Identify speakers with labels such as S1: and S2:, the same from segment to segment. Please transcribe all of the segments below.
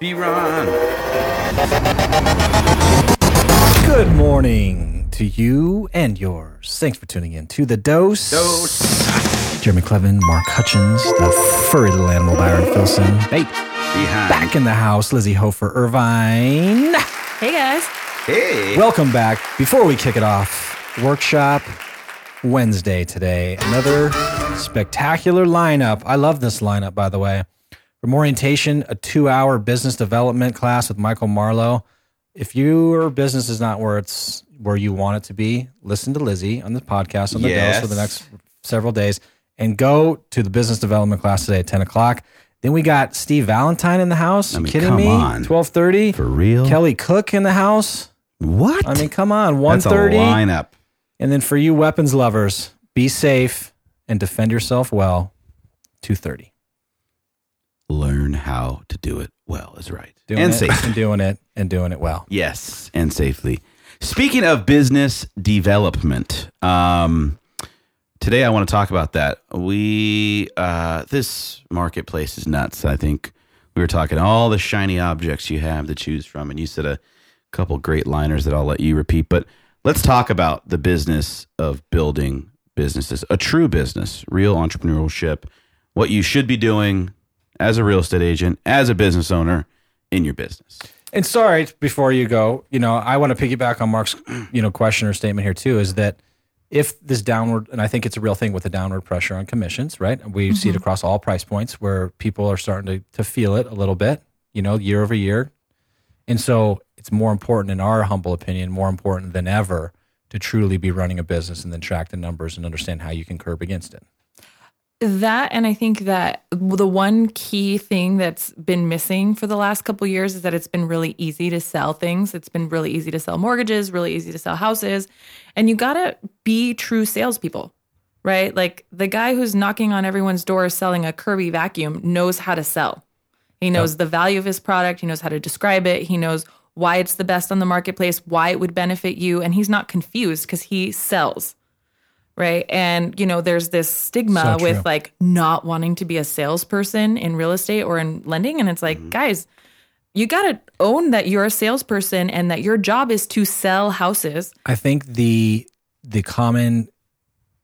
S1: Be Ron.
S2: Good morning to you and yours. Thanks for tuning in to the dose.
S1: Dose.
S2: Jeremy Clevin, Mark Hutchins, the furry little animal Byron Filson. Hey,
S1: Behind.
S2: back in the house, Lizzie Hofer Irvine.
S3: Hey guys.
S1: Hey.
S2: Welcome back. Before we kick it off, workshop Wednesday today. Another spectacular lineup. I love this lineup, by the way. From orientation, a two hour business development class with Michael Marlowe. If your business is not where it's where you want it to be, listen to Lizzie on the podcast on the
S1: Yes.
S2: dose for the next several days and go to the business development class today at 10 o'clock. Then we got Steve Valentine in the house.
S1: I
S2: You
S1: mean,
S2: kidding
S1: come
S2: me?
S1: on.
S2: 1230.
S1: For real?
S2: Kelly Cook in the house.
S1: What?
S2: I mean, come on, 130.
S1: That's a
S2: 130.
S1: lineup.
S2: And then for you weapons lovers, be safe and defend yourself well. 230.
S1: Learn how to do it well is right.
S2: Doing
S1: and
S2: it
S1: safe.
S2: and doing it and doing it well.
S1: Yes, and safely. Speaking of business development, um, today I want to talk about that. We uh, this marketplace is nuts. I think we were talking all the shiny objects you have to choose from, and you said a couple great liners that I'll let you repeat. But let's talk about the business of building businesses, a true business, real entrepreneurship, what you should be doing as a real estate agent, as a business owner in your business.
S2: And sorry, before you go, you know, I want to piggyback on Mark's, you know, question or statement here too, is that if this downward, and I think it's a real thing with the downward pressure on commissions, right? We see it mm-hmm. across all price points where people are starting to, to feel it a little bit, you know, year over year. And so it's more important, in our humble opinion, more important than ever to truly be running a business and then track the numbers and understand how you can curb against it.
S3: That and I think that the one key thing that's been missing for the last couple years is that it's been really easy to sell things. It's been really easy to sell mortgages, really easy to sell houses, and you gotta be true salespeople, right? Like the guy who's knocking on everyone's door selling a Kirby vacuum knows how to sell. He knows the value of his product. He knows how to describe it. He knows why it's the best on the marketplace, why it would benefit you, and he's not confused because he sells right? And you know, there's this stigma
S2: So
S3: with like not wanting to be a salesperson in real estate or in lending, and it's like, mm-hmm. guys, you got to own that you're a salesperson and that your job is to sell houses.
S2: I think the the common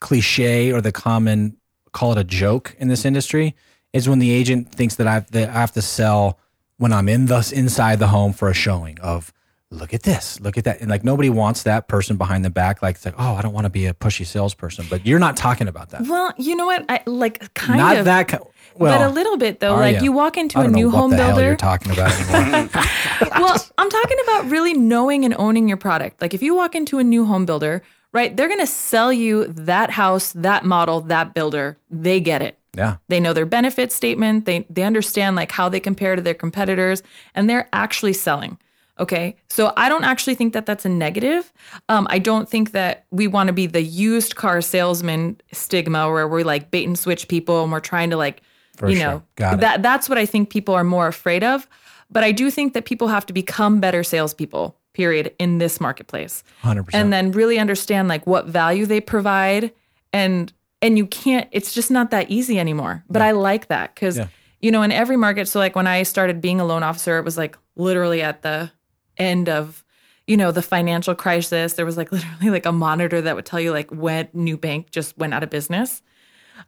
S2: cliche or the common call it a joke in this industry is when the agent thinks that I that I have to sell when I'm in the inside the home for a showing of look at this, look at that, and like nobody wants that person behind the back. Like it's like oh I don't want to be a pushy salesperson, but you're not talking about that.
S3: Well, you know what? I like kind of
S2: not
S3: of
S2: that. ki- Well,
S3: but a little bit though. Like
S2: ya?
S3: you walk into a new
S2: what
S3: home builder.
S2: you're talking about anymore.
S3: well, I'm talking about really knowing and owning your product. Like if you walk into a new home builder, right, they're going to sell you that house, that model, that builder. They get it.
S2: yeah,
S3: They know their benefit statement. They they understand like how they compare to their competitors, and they're actually selling. Okay, so I don't actually think that that's a negative. Um, I don't think that we want to be the used car salesman stigma where we're like bait and switch people and we're trying to like,
S2: For
S3: you
S2: sure.
S3: know,
S2: Got it.
S3: that that's what I think people are more afraid of. But I do think that people have to become better salespeople. Period in this marketplace
S2: hundred percent.
S3: and then really understand like what value they provide and and you can't it's just not that easy anymore but i like that because
S2: Yeah.
S3: you know in every market so like when i started being a loan officer it was like literally at the end of you know the financial crisis there was like literally like a monitor that would tell you like when new bank just went out of business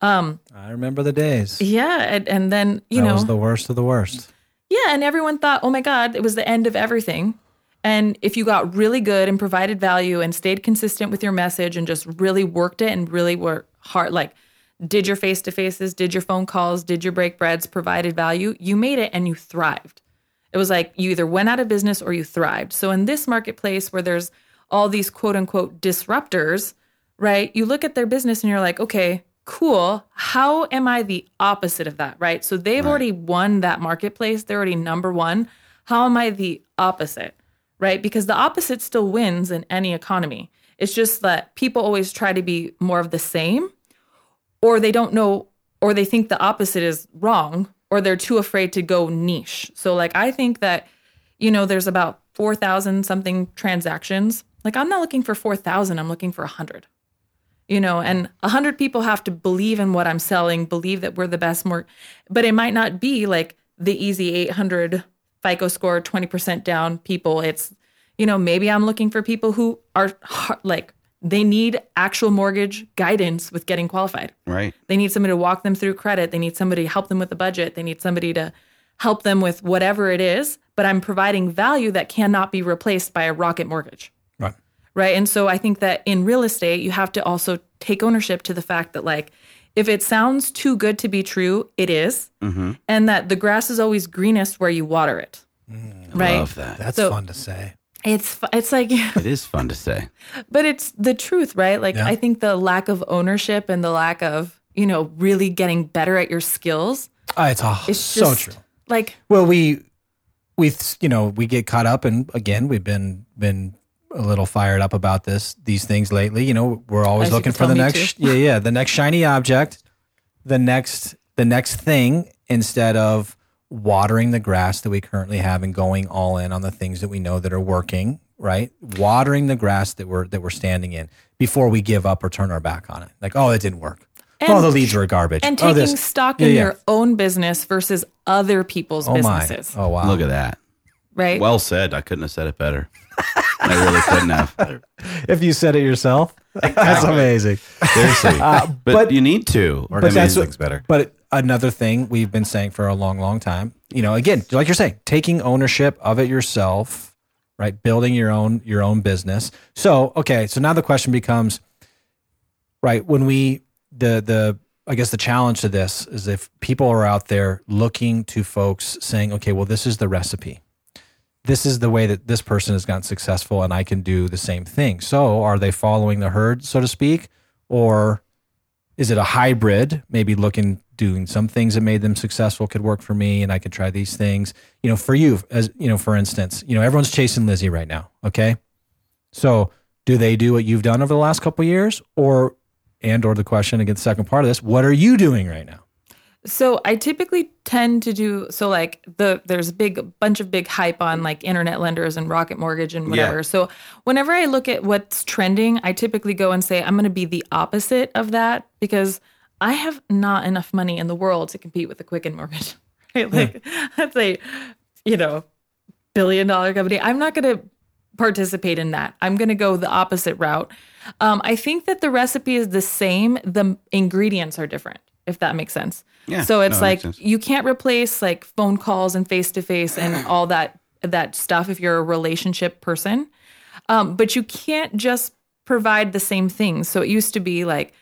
S3: um
S2: I remember the days.
S3: yeah and, and then you
S2: that
S3: know
S2: was the worst of the worst.
S3: Yeah, and everyone thought, oh my God, it was the end of everything. And if you got really good and provided value and stayed consistent with your message and just really worked it and really were hard, like did your face to faces, did your phone calls, did your break breads, provided value, you made it and you thrived. It was like you either went out of business or you thrived. So in this marketplace where there's all these quote unquote disruptors, right? You look at their business and you're like, okay, cool. How am I the opposite of that, right? So they've already won that marketplace. They're already number one. How am I the opposite, right? Because the opposite still wins in any economy. It's just that people always try to be more of the same, or they don't know, or they think the opposite is wrong, or they're too afraid to go niche. So, like, I think that, you know, there's about 4,000 something transactions. Like, I'm not looking for 4,000, I'm looking for 100 you know and 100 people have to believe in what i'm selling believe that we're the best more but it might not be like the easy 800 FICO score 20% down people. It's, you know, maybe I'm looking for people who are like, they need actual mortgage guidance with getting qualified.
S1: Right.
S3: They need somebody to walk them through credit. They need somebody to help them with the budget. They need somebody to help them with whatever it is. But I'm providing value that cannot be replaced by a rocket mortgage.
S2: Right.
S3: Right. And so I think that in real estate, you have to also take ownership to the fact that, like, if it sounds too good to be true, it is. Mm-hmm. And that the grass is always greenest where you water it. Mm. right.
S1: Love that.
S2: That's
S3: So-
S2: fun to say.
S3: It's, it's like,
S1: It is fun to say.
S3: but it's the truth, right? Like,
S2: Yeah.
S3: I think the lack of ownership and the lack of, you know, really getting better at your skills
S2: Oh, it's oh,
S3: It's
S2: so
S3: just
S2: true.
S3: like
S2: Well, we we you know we get caught up, and again, we've been been a little fired up about this these things lately. You know, we're always looking for the
S3: tell me
S2: next yeah yeah the next shiny object, the next the next thing instead of watering the grass that we currently have and going all in on the things that we know that are working. Right, watering the grass that we're that we're standing in before we give up or turn our back on it. Like, oh, it didn't work. oh, the leads were garbage.
S3: and
S2: oh,
S3: taking
S2: this.
S3: stock
S2: Yeah,
S3: in
S2: yeah.
S3: your own business versus other people's
S2: Oh my!
S3: businesses,
S2: Oh wow!
S1: Look at that.
S3: right?
S1: Well said. I couldn't have said it better. I really couldn't have.
S2: if you said it yourself, that's amazing.
S1: Seriously. Uh, but,
S2: but-
S1: you need to.
S4: Or
S2: But
S4: to
S2: that's
S4: make things better.
S2: But another thing we've been saying for a long, long time, you know, again, like you're saying, taking ownership of it yourself, right? Building your own your own business. So, okay, so now the question becomes, right? When we the the I guess the challenge to this is if people are out there looking to folks saying, okay, well, this is the recipe. This is the way that this person has gotten successful, and I can do the same thing. So, are they following the herd, so to speak, or is it a hybrid maybe looking doing. Some things that made them successful could work for me and i could try these things. You know for you as you know for instance you know everyone's chasing lizzie right now okay? So do they do what you've done over the last couple of years? Or and or the question again the second part of this what are you doing right now?
S3: So I typically tend to do so like the there's a big bunch of big hype on like internet lenders and Rocket Mortgage and whatever.
S1: Yeah.
S3: So whenever I look at what's trending, I typically go and say I'm going to be the opposite of that because I have not enough money in the world to compete with the Quicken Mortgage. Right? Like that's a you know billion dollar company. I'm not going to participate in that. I'm going to go the opposite route. Um, I think that the recipe is the same. The ingredients are different, if that makes sense.
S1: Yeah,
S3: So it's
S1: no,
S3: like you can't replace like phone calls and face to face and all that that stuff if you're a relationship person. Um, but you can't just provide the same things. So it used to be like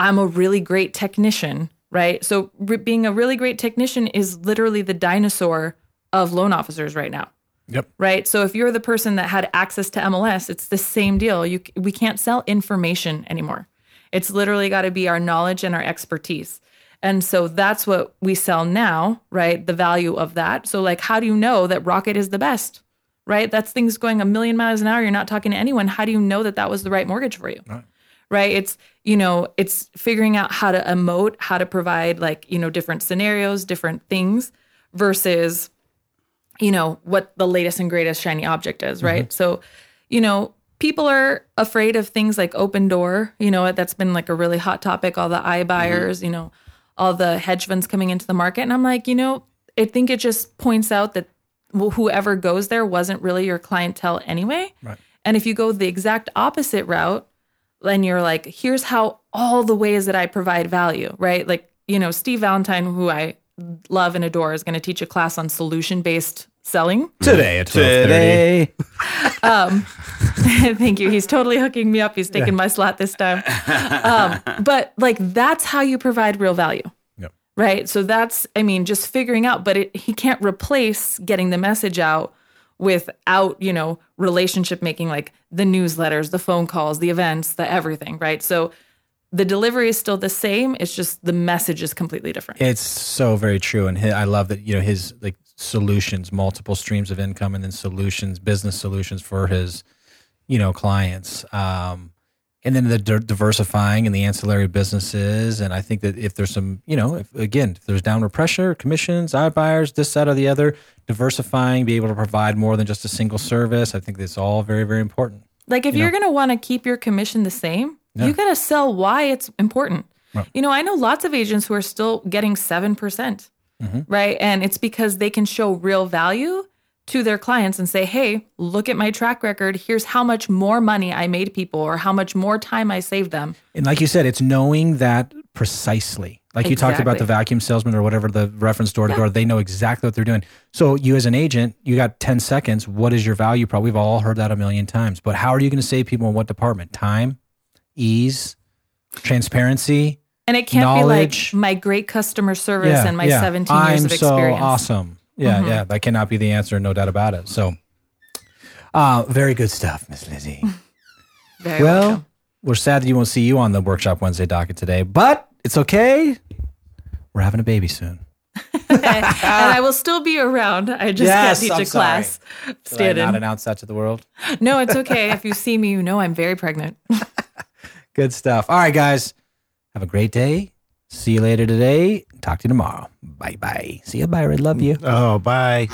S3: I'm a really great technician, right? So re- being a really great technician is literally the dinosaur of loan officers right now
S2: yep
S3: right? So if you're the person that had access to MLS, it's the same deal. You we can't sell information anymore. It's literally got to be our knowledge and our expertise. And so that's what we sell now, right? The value of that. So like how do you know that Rocket is the best? Right? That's things going a million miles an hour. You're not talking to anyone. How do you know that that was the right mortgage for you? right it's you know it's figuring out how to emote how to provide like you know different scenarios different things versus you know what the latest and greatest shiny object is right? Mm-hmm. So you know people are afraid of things like Opendoor you know that's been like a really hot topic all the i mm-hmm. buyers you know all the hedge funds coming into the market and i'm like you know i think it just points out that whoever goes there wasn't really your clientele anyway.
S2: Right.
S3: and if you go the exact opposite route and you're like, here's how all the ways that I provide value, right? Like, you know, Steve Valentine, who I love and adore, is going to teach a class on solution based selling.
S2: today at 12:30
S1: Today.
S3: Thank you. He's totally hooking me up. He's taking my slot this time. Um, but like, that's how you provide real value.
S2: Yep.
S3: Right. So that's, I mean, just figuring out, but it, he can't replace getting the message out without, you know, relationship making like the newsletters, the phone calls, the events, the everything. Right. So the delivery is still the same. It's just the message is completely different.
S2: It's so very true, and hi- I love that you know his like solutions, multiple streams of income, and then solutions, business solutions for his you know clients, um, and then the di- diversifying and the ancillary businesses. And I think that if there's some, you know, if, again, if there's downward pressure, commissions, buyers, this, that, or the other, diversifying, be able to provide more than just a single service. I think that's all very, very important.
S3: Like if you are going to want to keep your commission the same, you got to sell why it's important. You know, I know lots of agents who are still getting 7%,
S2: Mm-hmm.
S3: right? And it's because they can show real value to their clients and say, hey, look at my track record. Here's how much more money I made people or how much more time I saved them.
S2: And like you said, it's knowing that precisely. Like you talked about the vacuum salesman or whatever the reference door to door, they know exactly what they're doing. So you as an agent, you got 10 seconds. What is your value prop? We've all heard that a million times. But how are you going to save people in what department? Time, ease, transparency.
S3: And it can't
S2: Knowledge.
S3: be like my great customer service and my 17 years
S2: I'm
S3: of experience.
S2: so awesome. Yeah, yeah. That cannot be the answer, no doubt about it. So uh, very good stuff, Miss Lizzie.
S3: Very
S2: well,
S3: welcome.
S2: we're sad that you won't see you on the workshop Wednesday docket today, but it's okay. We're having a baby soon.
S3: and I will still be around. I just
S2: Yes,
S3: can't teach
S2: I'm
S3: a class.
S2: Did I
S3: Stand
S2: not
S3: in.
S2: announce that to the world?
S3: No, it's okay. if you see me, you know I'm very pregnant.
S2: Good stuff. All right, guys. Have a great day. See you later today. Talk to you tomorrow. Bye bye. See you, Byron. Love you.
S4: Oh, bye.